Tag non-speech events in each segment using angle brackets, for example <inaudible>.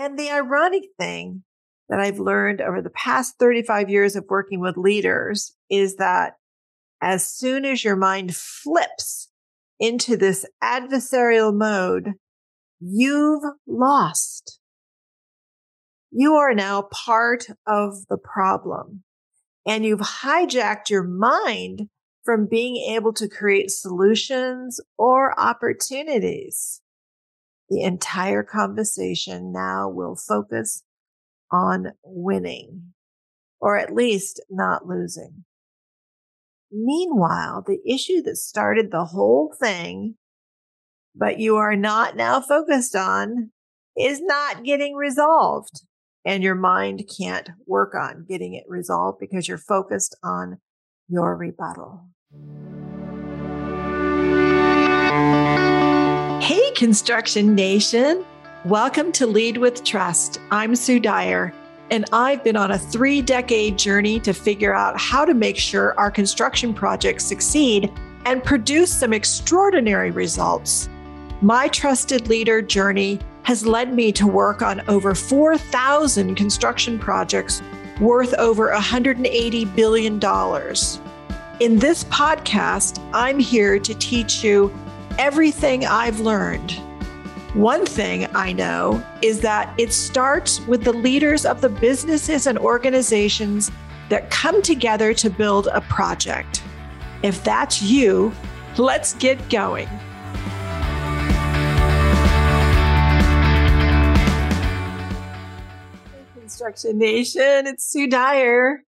And the ironic thing that I've learned over the past 35 years of working with leaders is that as soon as your mind flips into this adversarial mode, you've lost. You are now part of the problem and you've hijacked your mind from being able to create solutions or opportunities. The entire conversation now will focus on winning or at least not losing. Meanwhile, the issue that started the whole thing, but you are not now focused on is not getting resolved. And your mind can't work on getting it resolved because you're focused on your rebuttal. Construction Nation. Welcome to Lead with Trust. I'm Sue Dyer and I've been on a three decade journey to figure out how to make sure our construction projects succeed and produce some extraordinary results. My trusted leader journey has led me to work on over 4,000 construction projects worth over $180 billion. In this podcast, I'm here to teach you everything I've learned one thing I know is that it starts with the leaders of the businesses and organizations that come together to build a project. If that's you, let's get going. Construction Nation, it's Sue Dyer.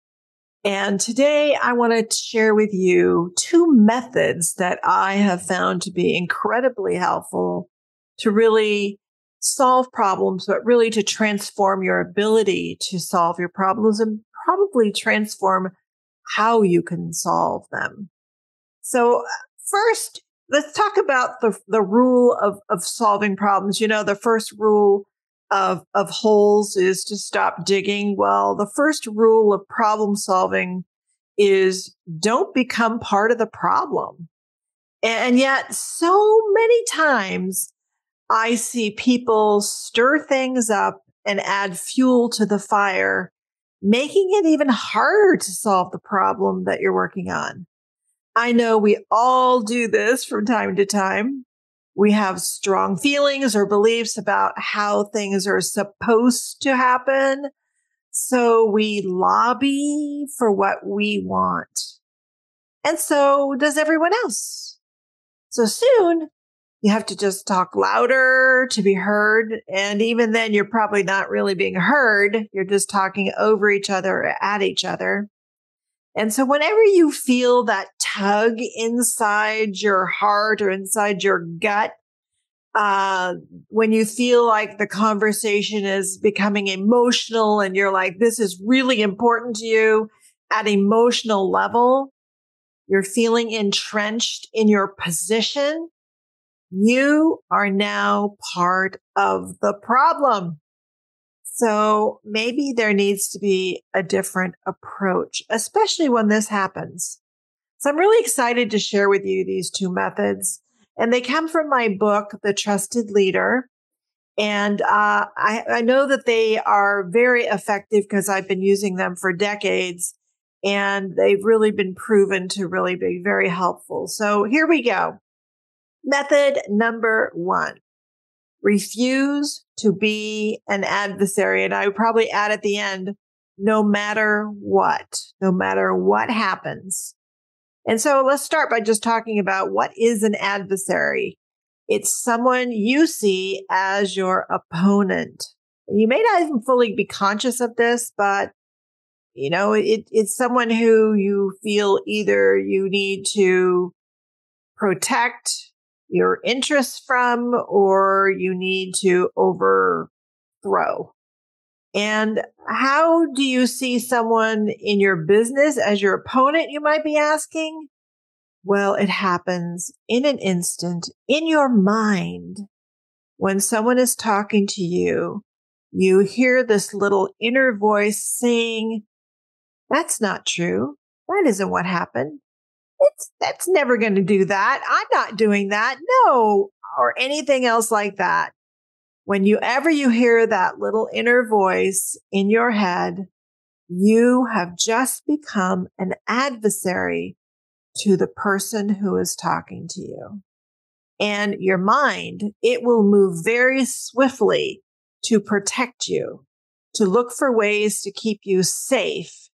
And today I want to share with you two methods that I have found to be incredibly helpful to really solve problems, but really to transform your ability to solve your problems and probably transform how you can solve them. So uh, first, let's talk about the, the rule of, of solving problems. You know, the first rule of, of holes is to stop digging. Well, the first rule of problem solving is don't become part of the problem. And yet so many times I see people stir things up and add fuel to the fire, making it even harder to solve the problem that you're working on. I know we all do this from time to time. We have strong feelings or beliefs about how things are supposed to happen. So we lobby for what we want. And so does everyone else. So soon you have to just talk louder to be heard. And even then, you're probably not really being heard. You're just talking over each other or at each other. And so whenever you feel that tug inside your heart or inside your gut, uh, when you feel like the conversation is becoming emotional and you're like, this is really important to you at emotional level, you're feeling entrenched in your position you are now part of the problem. So maybe there needs to be a different approach, especially when this happens. So I'm really excited to share with you these two methods. And they come from my book, The Trusted Leader. And uh, I, I know that they are very effective because I've been using them for decades and they've really been proven to really be very helpful. So here we go. Method number one, refuse to be an adversary. And I would probably add at the end, no matter what, no matter what happens. And so let's start by just talking about what is an adversary. It's someone you see as your opponent. You may not even fully be conscious of this, but you know, it, it's someone who you feel either you need to protect your interests from or you need to overthrow. And how do you see someone in your business as your opponent, you might be asking? Well, it happens in an instant in your mind. When someone is talking to you, you hear this little inner voice saying, that's not true. That isn't what happened it's that's never going to do that. I'm not doing that. No, or anything else like that. When you ever you hear that little inner voice in your head, you have just become an adversary to the person who is talking to you. And your mind, it will move very swiftly to protect you, to look for ways to keep you safe.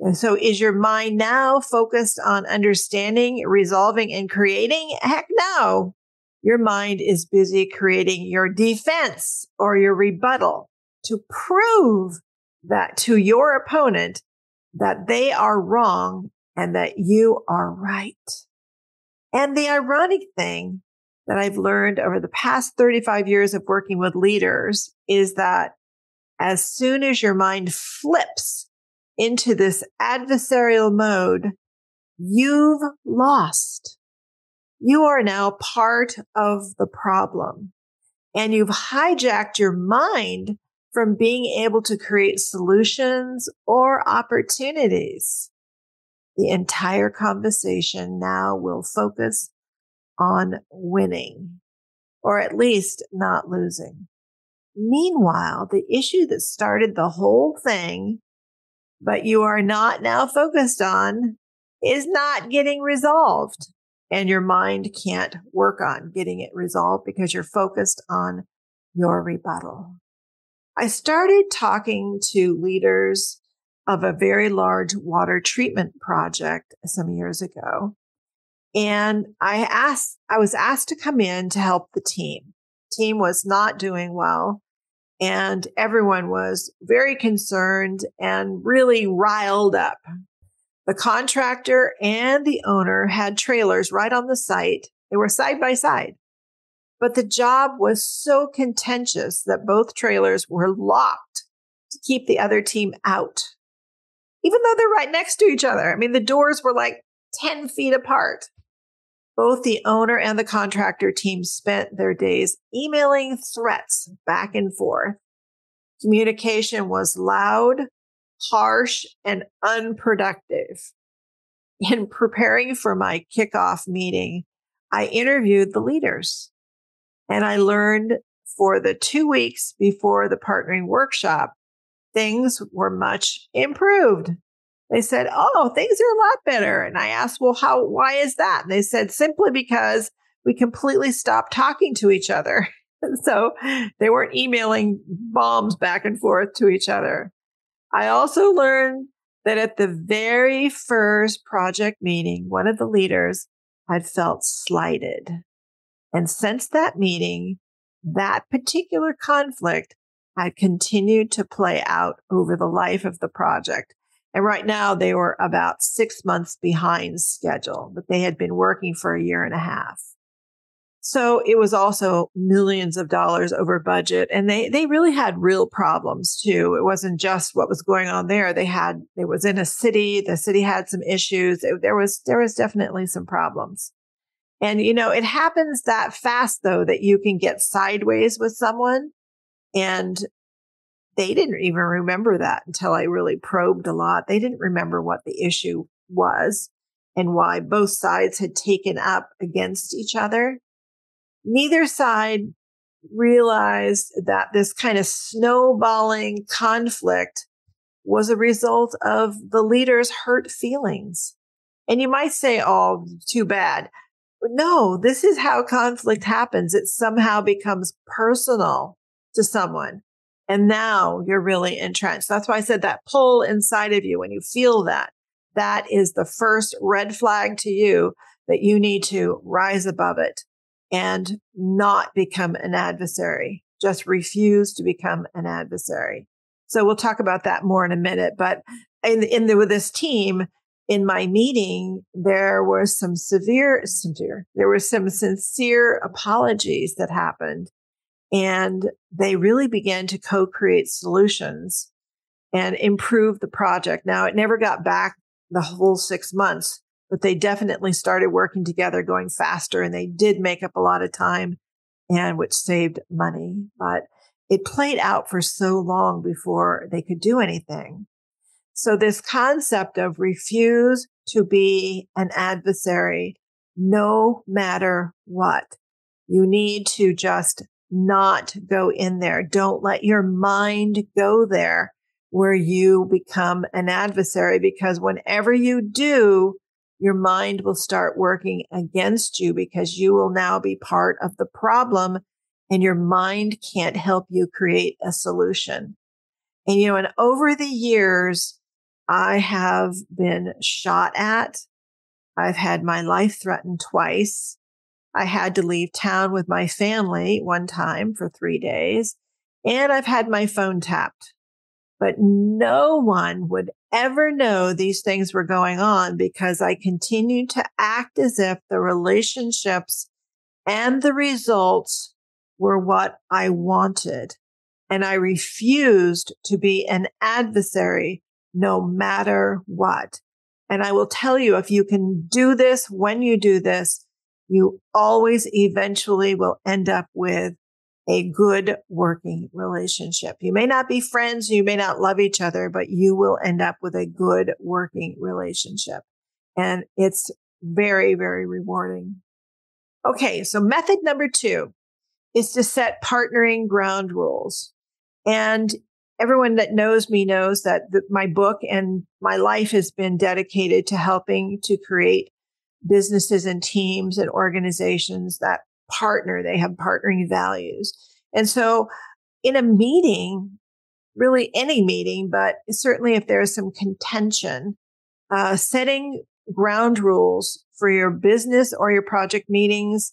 And so is your mind now focused on understanding, resolving, and creating? Heck no. Your mind is busy creating your defense or your rebuttal to prove that to your opponent that they are wrong and that you are right. And the ironic thing that I've learned over the past 35 years of working with leaders is that as soon as your mind flips into this adversarial mode, you've lost. You are now part of the problem and you've hijacked your mind from being able to create solutions or opportunities. The entire conversation now will focus on winning or at least not losing. Meanwhile, the issue that started the whole thing, but you are not now focused on is not getting resolved. And your mind can't work on getting it resolved because you're focused on your rebuttal. I started talking to leaders of a very large water treatment project some years ago. And I asked, I was asked to come in to help the team. Team was not doing well and everyone was very concerned and really riled up. The contractor and the owner had trailers right on the site. They were side by side. But the job was so contentious that both trailers were locked to keep the other team out, even though they're right next to each other. I mean, the doors were like 10 feet apart. Both the owner and the contractor team spent their days emailing threats back and forth. Communication was loud, harsh, and unproductive. In preparing for my kickoff meeting, I interviewed the leaders. And I learned for the two weeks before the partnering workshop, things were much improved. They said, Oh, things are a lot better. And I asked, Well, how, why is that? And they said, Simply because we completely stopped talking to each other. <laughs> so they weren't emailing bombs back and forth to each other. I also learned that at the very first project meeting, one of the leaders had felt slighted. And since that meeting, that particular conflict had continued to play out over the life of the project. And right now they were about six months behind schedule, but they had been working for a year and a half. So it was also millions of dollars over budget and they, they really had real problems too. It wasn't just what was going on there. They had, it was in a city. The city had some issues. It, there was, there was definitely some problems. And, you know, it happens that fast though that you can get sideways with someone and they didn't even remember that until I really probed a lot. They didn't remember what the issue was and why both sides had taken up against each other. Neither side realized that this kind of snowballing conflict was a result of the leader's hurt feelings. And you might say, oh, too bad. No, this is how conflict happens. It somehow becomes personal to someone. And now you're really entrenched. That's why I said that pull inside of you when you feel that, that is the first red flag to you that you need to rise above it and not become an adversary. Just refuse to become an adversary. So we'll talk about that more in a minute. But in, in the, with this team, in my meeting, there were some severe, severe, there were some sincere apologies that happened. And they really began to co create solutions and improve the project. Now, it never got back the whole six months, but they definitely started working together, going faster, and they did make up a lot of time and which saved money. But it played out for so long before they could do anything. So this concept of refuse to be an adversary, no matter what, you need to just not go in there. Don't let your mind go there where you become an adversary because whenever you do, your mind will start working against you because you will now be part of the problem and your mind can't help you create a solution. And you know, and over the years, I have been shot at. I've had my life threatened twice. I had to leave town with my family one time for three days, and I've had my phone tapped. But no one would ever know these things were going on because I continued to act as if the relationships and the results were what I wanted. And I refused to be an adversary no matter what. And I will tell you, if you can do this, when you do this, you always eventually will end up with a good working relationship. You may not be friends, you may not love each other, but you will end up with a good working relationship. And it's very, very rewarding. Okay. So method number two is to set partnering ground rules. And everyone that knows me knows that the, my book and my life has been dedicated to helping to create businesses and teams and organizations that partner. They have partnering values. And so in a meeting, really any meeting, but certainly if there's some contention, uh, setting ground rules for your business or your project meetings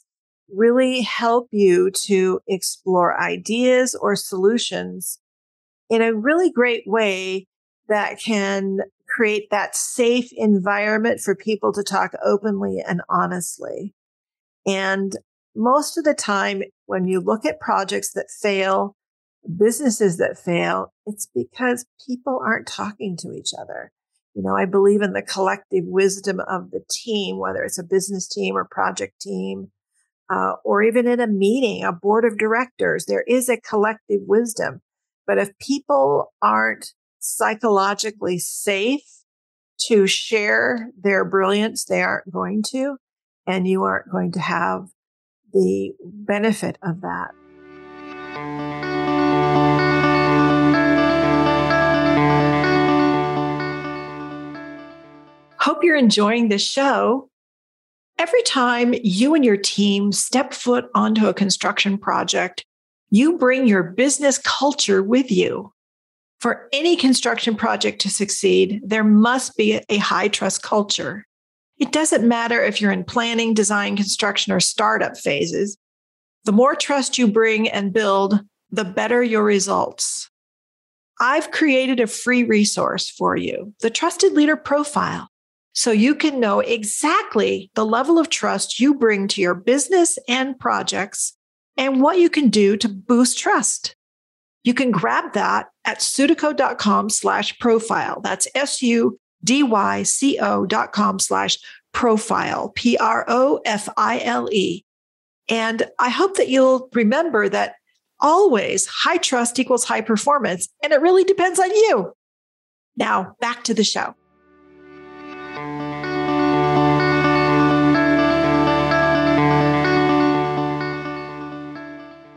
really help you to explore ideas or solutions in a really great way that can create that safe environment for people to talk openly and honestly. And most of the time, when you look at projects that fail, businesses that fail, it's because people aren't talking to each other. You know, I believe in the collective wisdom of the team, whether it's a business team or project team, uh, or even in a meeting, a board of directors, there is a collective wisdom. But if people aren't psychologically safe to share their brilliance, they aren't going to, and you aren't going to have the benefit of that. Hope you're enjoying this show. Every time you and your team step foot onto a construction project, you bring your business culture with you. For any construction project to succeed, there must be a high trust culture. It doesn't matter if you're in planning, design, construction, or startup phases. The more trust you bring and build, the better your results. I've created a free resource for you, the Trusted Leader Profile, so you can know exactly the level of trust you bring to your business and projects and what you can do to boost trust. You can grab that at sudyco.com slash profile. That's S-U-D-Y-C-O dot com slash profile, P-R-O-F-I-L-E. And I hope that you'll remember that always high trust equals high performance. And it really depends on you. Now back to the show.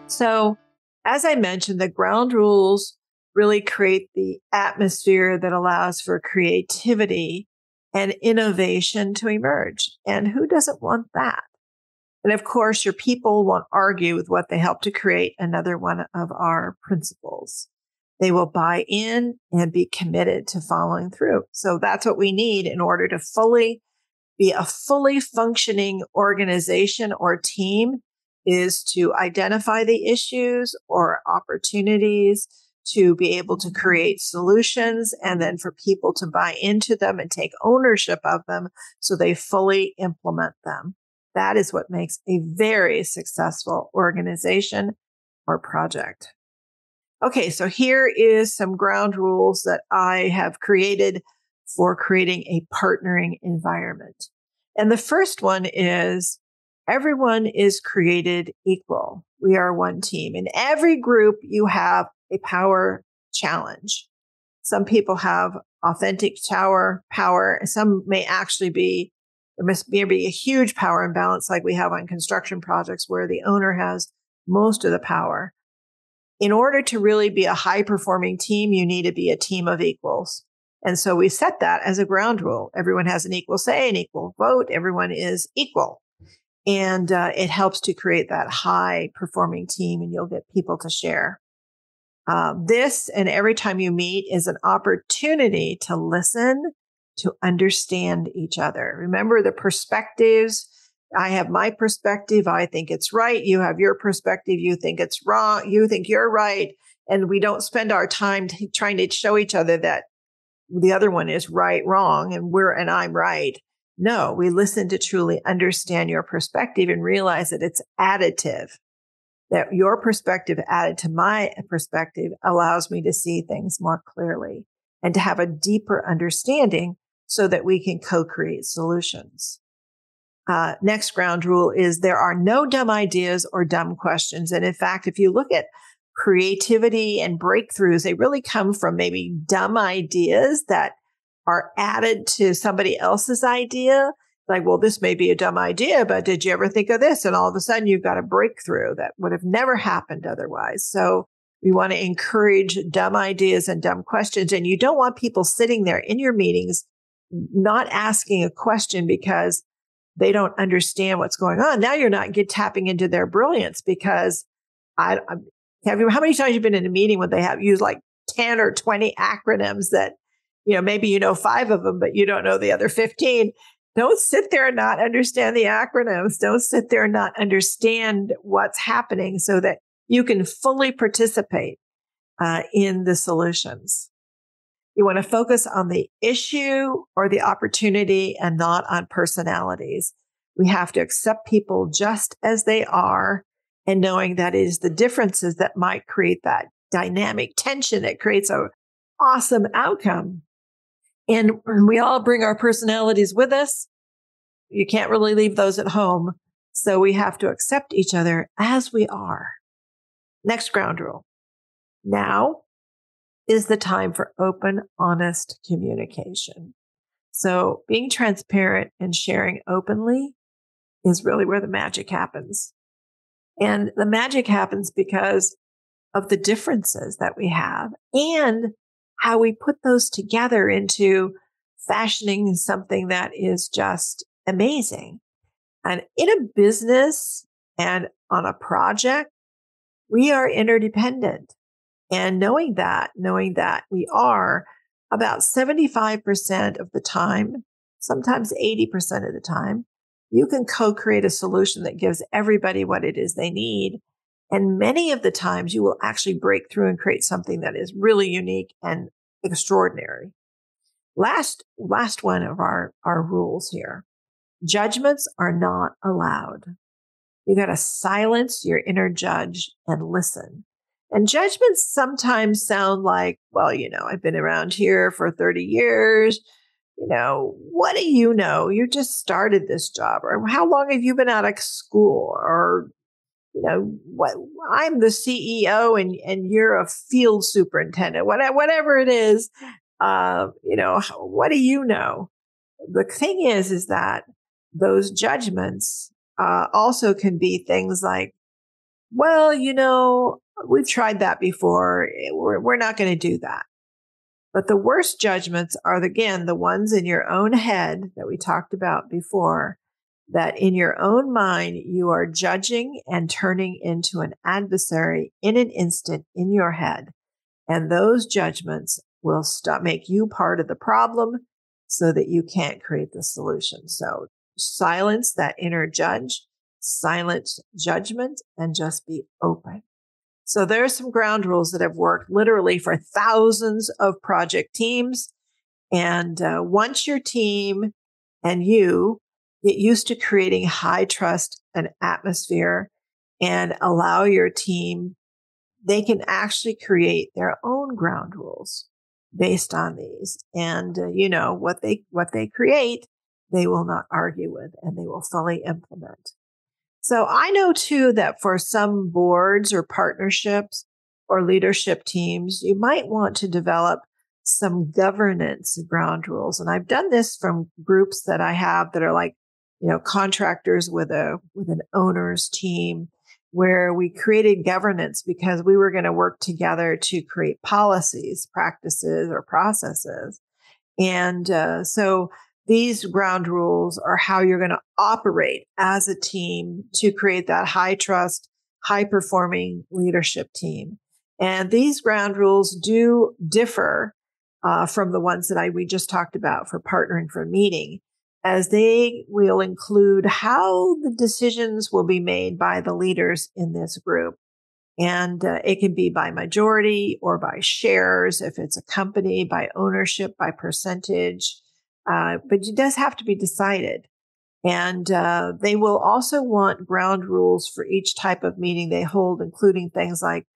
So as I mentioned, the ground rules really create the atmosphere that allows for creativity and innovation to emerge. And who doesn't want that? And of course, your people won't argue with what they help to create another one of our principles. They will buy in and be committed to following through. So that's what we need in order to fully be a fully functioning organization or team is to identify the issues or opportunities to be able to create solutions and then for people to buy into them and take ownership of them so they fully implement them. That is what makes a very successful organization or project. Okay, so here is some ground rules that I have created for creating a partnering environment. And the first one is everyone is created equal. We are one team. In every group, you have a power challenge. Some people have authentic tower power. Some may actually be, there must be a huge power imbalance like we have on construction projects where the owner has most of the power. In order to really be a high performing team, you need to be a team of equals. And so we set that as a ground rule. Everyone has an equal say, an equal vote. Everyone is equal. And uh, it helps to create that high performing team and you'll get people to share. Uh, this and every time you meet is an opportunity to listen, to understand each other. Remember the perspectives. I have my perspective. I think it's right. You have your perspective. You think it's wrong. You think you're right. And we don't spend our time t- trying to show each other that the other one is right, wrong, and we're, and I'm right. No, we listen to truly understand your perspective and realize that it's additive. That your perspective added to my perspective allows me to see things more clearly and to have a deeper understanding so that we can co-create solutions. Uh, next ground rule is there are no dumb ideas or dumb questions. And in fact, if you look at creativity and breakthroughs, they really come from maybe dumb ideas that are added to somebody else's idea. Like, well, this may be a dumb idea, but did you ever think of this? And all of a sudden you've got a breakthrough that would have never happened otherwise. So we want to encourage dumb ideas and dumb questions. And you don't want people sitting there in your meetings not asking a question because they don't understand what's going on. Now you're not get tapping into their brilliance because I, have you, how many times you've been in a meeting when they have used like 10 or 20 acronyms that, you know, maybe you know five of them, but you don't know the other 15. Don't sit there and not understand the acronyms. Don't sit there and not understand what's happening so that you can fully participate uh, in the solutions. You want to focus on the issue or the opportunity and not on personalities. We have to accept people just as they are and knowing that it is the differences that might create that dynamic tension that creates a awesome outcome. And we all bring our personalities with us. You can't really leave those at home. So we have to accept each other as we are. Next ground rule. Now is the time for open, honest communication. So being transparent and sharing openly is really where the magic happens. And the magic happens because of the differences that we have and how we put those together into fashioning something that is just amazing. And in a business and on a project, we are interdependent. And knowing that, knowing that we are about 75% of the time, sometimes 80% of the time, you can co-create a solution that gives everybody what it is they need. And many of the times you will actually break through and create something that is really unique and extraordinary. Last, last one of our, our rules here. Judgments are not allowed. You got to silence your inner judge and listen. And judgments sometimes sound like, well, you know, I've been around here for 30 years you know, what do you know? You just started this job, or how long have you been out of school, or you know, what I'm the CEO and and you're a field superintendent, whatever, whatever it is. Uh, you know, what do you know? The thing is, is that those judgments uh, also can be things like, well, you know, we've tried that before. We're, we're not going to do that. But the worst judgments are, again, the ones in your own head that we talked about before, that in your own mind, you are judging and turning into an adversary in an instant in your head. And those judgments will stop, make you part of the problem so that you can't create the solution. So silence that inner judge, silence judgment, and just be open. So there are some ground rules that have worked literally for thousands of project teams. And uh, once your team and you get used to creating high trust and atmosphere and allow your team, they can actually create their own ground rules based on these. And, uh, you know, what they, what they create, they will not argue with and they will fully implement. So I know too that for some boards or partnerships or leadership teams, you might want to develop some governance ground rules. And I've done this from groups that I have that are like, you know, contractors with a, with an owner's team. where we created governance because we were going to work together to create policies, practices, or processes. And uh, so these ground rules are how you're going to operate as a team to create that high trust, high performing leadership team. And these ground rules do differ uh, from the ones that I we just talked about for partnering for meeting as they will include how the decisions will be made by the leaders in this group. And uh, it can be by majority or by shares if it's a company, by ownership, by percentage. Uh, but it does have to be decided. And uh, they will also want ground rules for each type of meeting they hold, including things like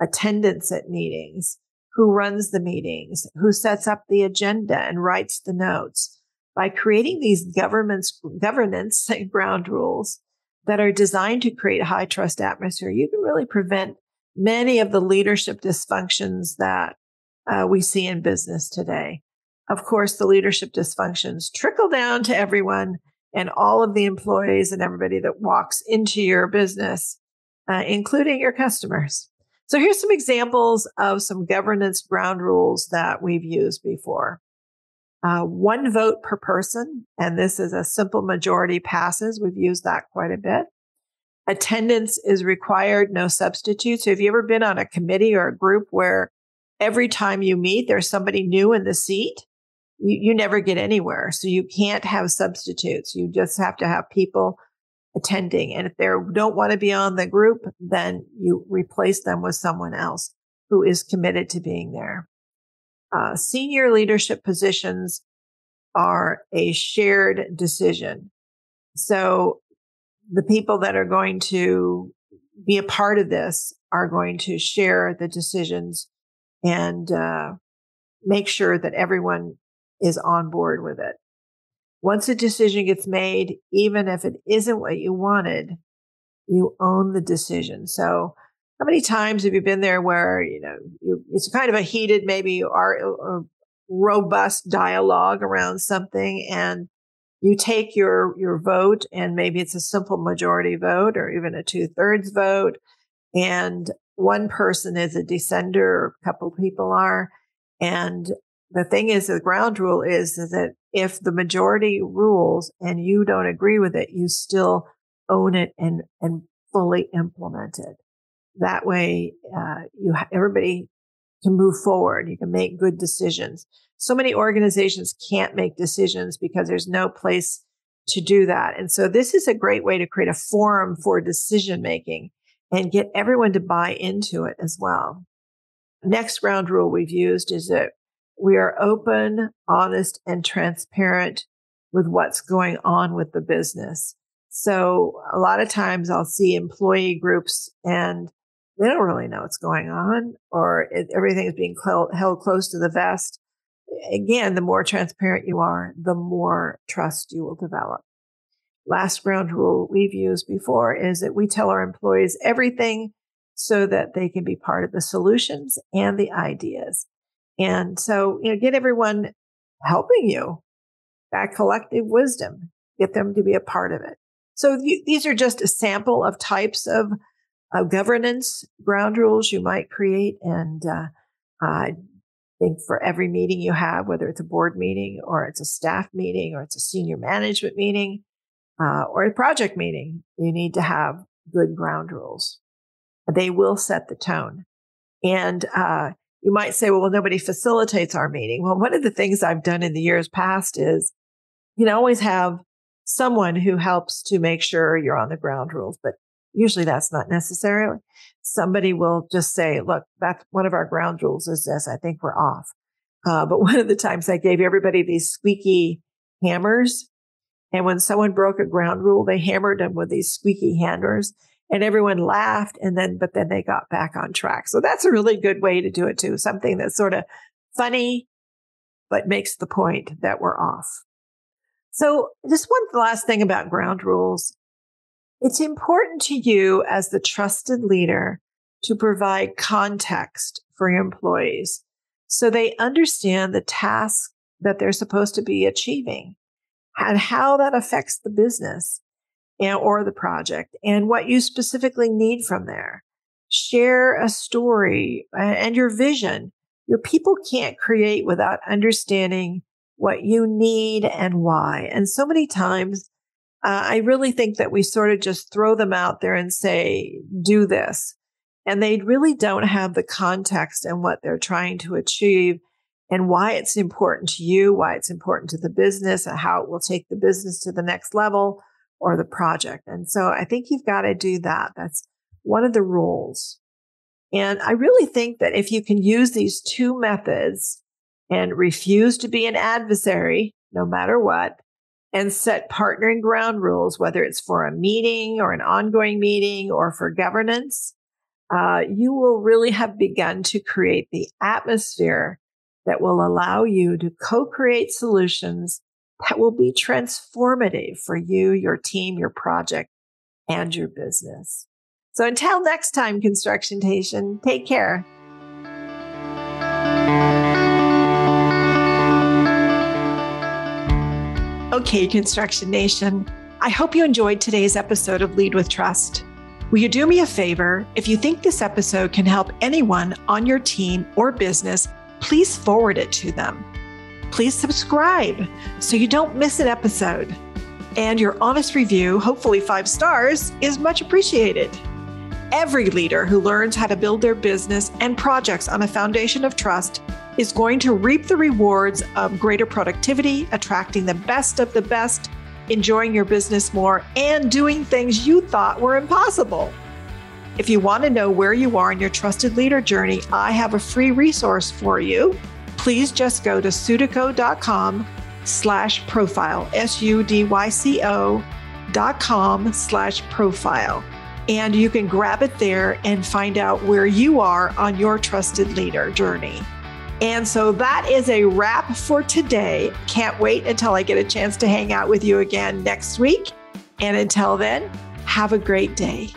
attendance at meetings, who runs the meetings, who sets up the agenda and writes the notes by creating these governments, governance <laughs> ground rules that are designed to create a high trust atmosphere, you can really prevent many of the leadership dysfunctions that uh, we see in business today. Of course, the leadership dysfunctions trickle down to everyone and all of the employees and everybody that walks into your business, uh, including your customers. So here's some examples of some governance ground rules that we've used before uh, one vote per person. And this is a simple majority passes. We've used that quite a bit. Attendance is required, no substitutes. So have you ever been on a committee or a group where every time you meet, there's somebody new in the seat? You, you never get anywhere. So you can't have substitutes. You just have to have people attending. And if they don't want to be on the group, then you replace them with someone else who is committed to being there uh, senior leadership positions are a shared decision. So the people that are going to be a part of this are going to share the decisions and uh, make sure that everyone is on board with it. Once a decision gets made, even if it isn't what you wanted, you own the decision. So how many times have you been there where, you know, you, it's kind of a heated, maybe are uh, a robust dialogue around something and you take your, your vote and maybe it's a simple majority vote or even a two thirds vote. And one person is a dissenter or a couple people are. And the thing is, the ground rule is, is that if the majority rules and you don't agree with it, you still own it and, and fully implement it. That way, uh, you everybody can move forward. You can make good decisions. So many organizations can't make decisions because there's no place to do that. And so this is a great way to create a forum for decision making and get everyone to buy into it as well. Next ground rule we've used is that we are open, honest, and transparent with what's going on with the business. So a lot of times I'll see employee groups and they don't really know what's going on or it, everything is being cl- held close to the vest. Again, the more transparent you are, the more trust you will develop. Last ground rule we've used before is that we tell our employees everything so that they can be part of the solutions and the ideas. And so, you know, get everyone helping you that collective wisdom, get them to be a part of it. So you, these are just a sample of types of uh, governance ground rules you might create. And uh, I think for every meeting you have, whether it's a board meeting or it's a staff meeting or it's a senior management meeting uh, or a project meeting, you need to have good ground rules. They will set the tone. And uh, you might say, well, well, nobody facilitates our meeting. Well, one of the things I've done in the years past is you can always have someone who helps to make sure you're on the ground rules, but Usually that's not necessarily. Somebody will just say, look, that's one of our ground rules is this. I think we're off. Uh, but <laughs> one of the times I gave everybody these squeaky hammers. And when someone broke a ground rule, they hammered them with these squeaky hammers and everyone laughed. And then, but then they got back on track. So that's a really good way to do it too. Something that's sort of funny, but makes the point that we're off. So just one last thing about ground rules. It's important to you as the trusted leader to provide context for your employees so they understand the task that they're supposed to be achieving and how that affects the business. and, or the project and what you specifically need from there. Share a story uh, and your vision. Your people can't create without understanding what you need and why. And so many times, uh, I really think that we sort of just throw them out there and say, do this. And they really don't have the context and what they're trying to achieve and why it's important to you, why it's important to the business, and how it will take the business to the next level or the project. And so I think you've got to do that. That's one of the rules. And I really think that if you can use these two methods and refuse to be an adversary, no matter what, and set partnering ground rules, whether it's for a meeting or an ongoing meeting or for governance, uh, you will really have begun to create the atmosphere that will allow you to co create solutions that will be transformative for you, your team, your project, and your business. So until next time, Construction Nation, take care. Okay, Construction Nation, I hope you enjoyed today's episode of Lead with Trust. Will you do me a favor? If you think this episode can help anyone on your team or business, please forward it to them. Please subscribe so you don't miss an episode. And your honest review, hopefully five stars, is much appreciated. Every leader who learns how to build their business and projects on a foundation of trust is going to reap the rewards of greater productivity, attracting the best of the best, enjoying your business more, and doing things you thought were impossible. If you want to know where you are in your trusted leader journey, I have a free resource for you. Please just go to sudyco.com slash profile, S-U-D-Y-C-O dot com slash profile. And you can grab it there and find out where you are on your trusted leader journey. And so that is a wrap for today. Can't wait until I get a chance to hang out with you again next week. And until then, have a great day.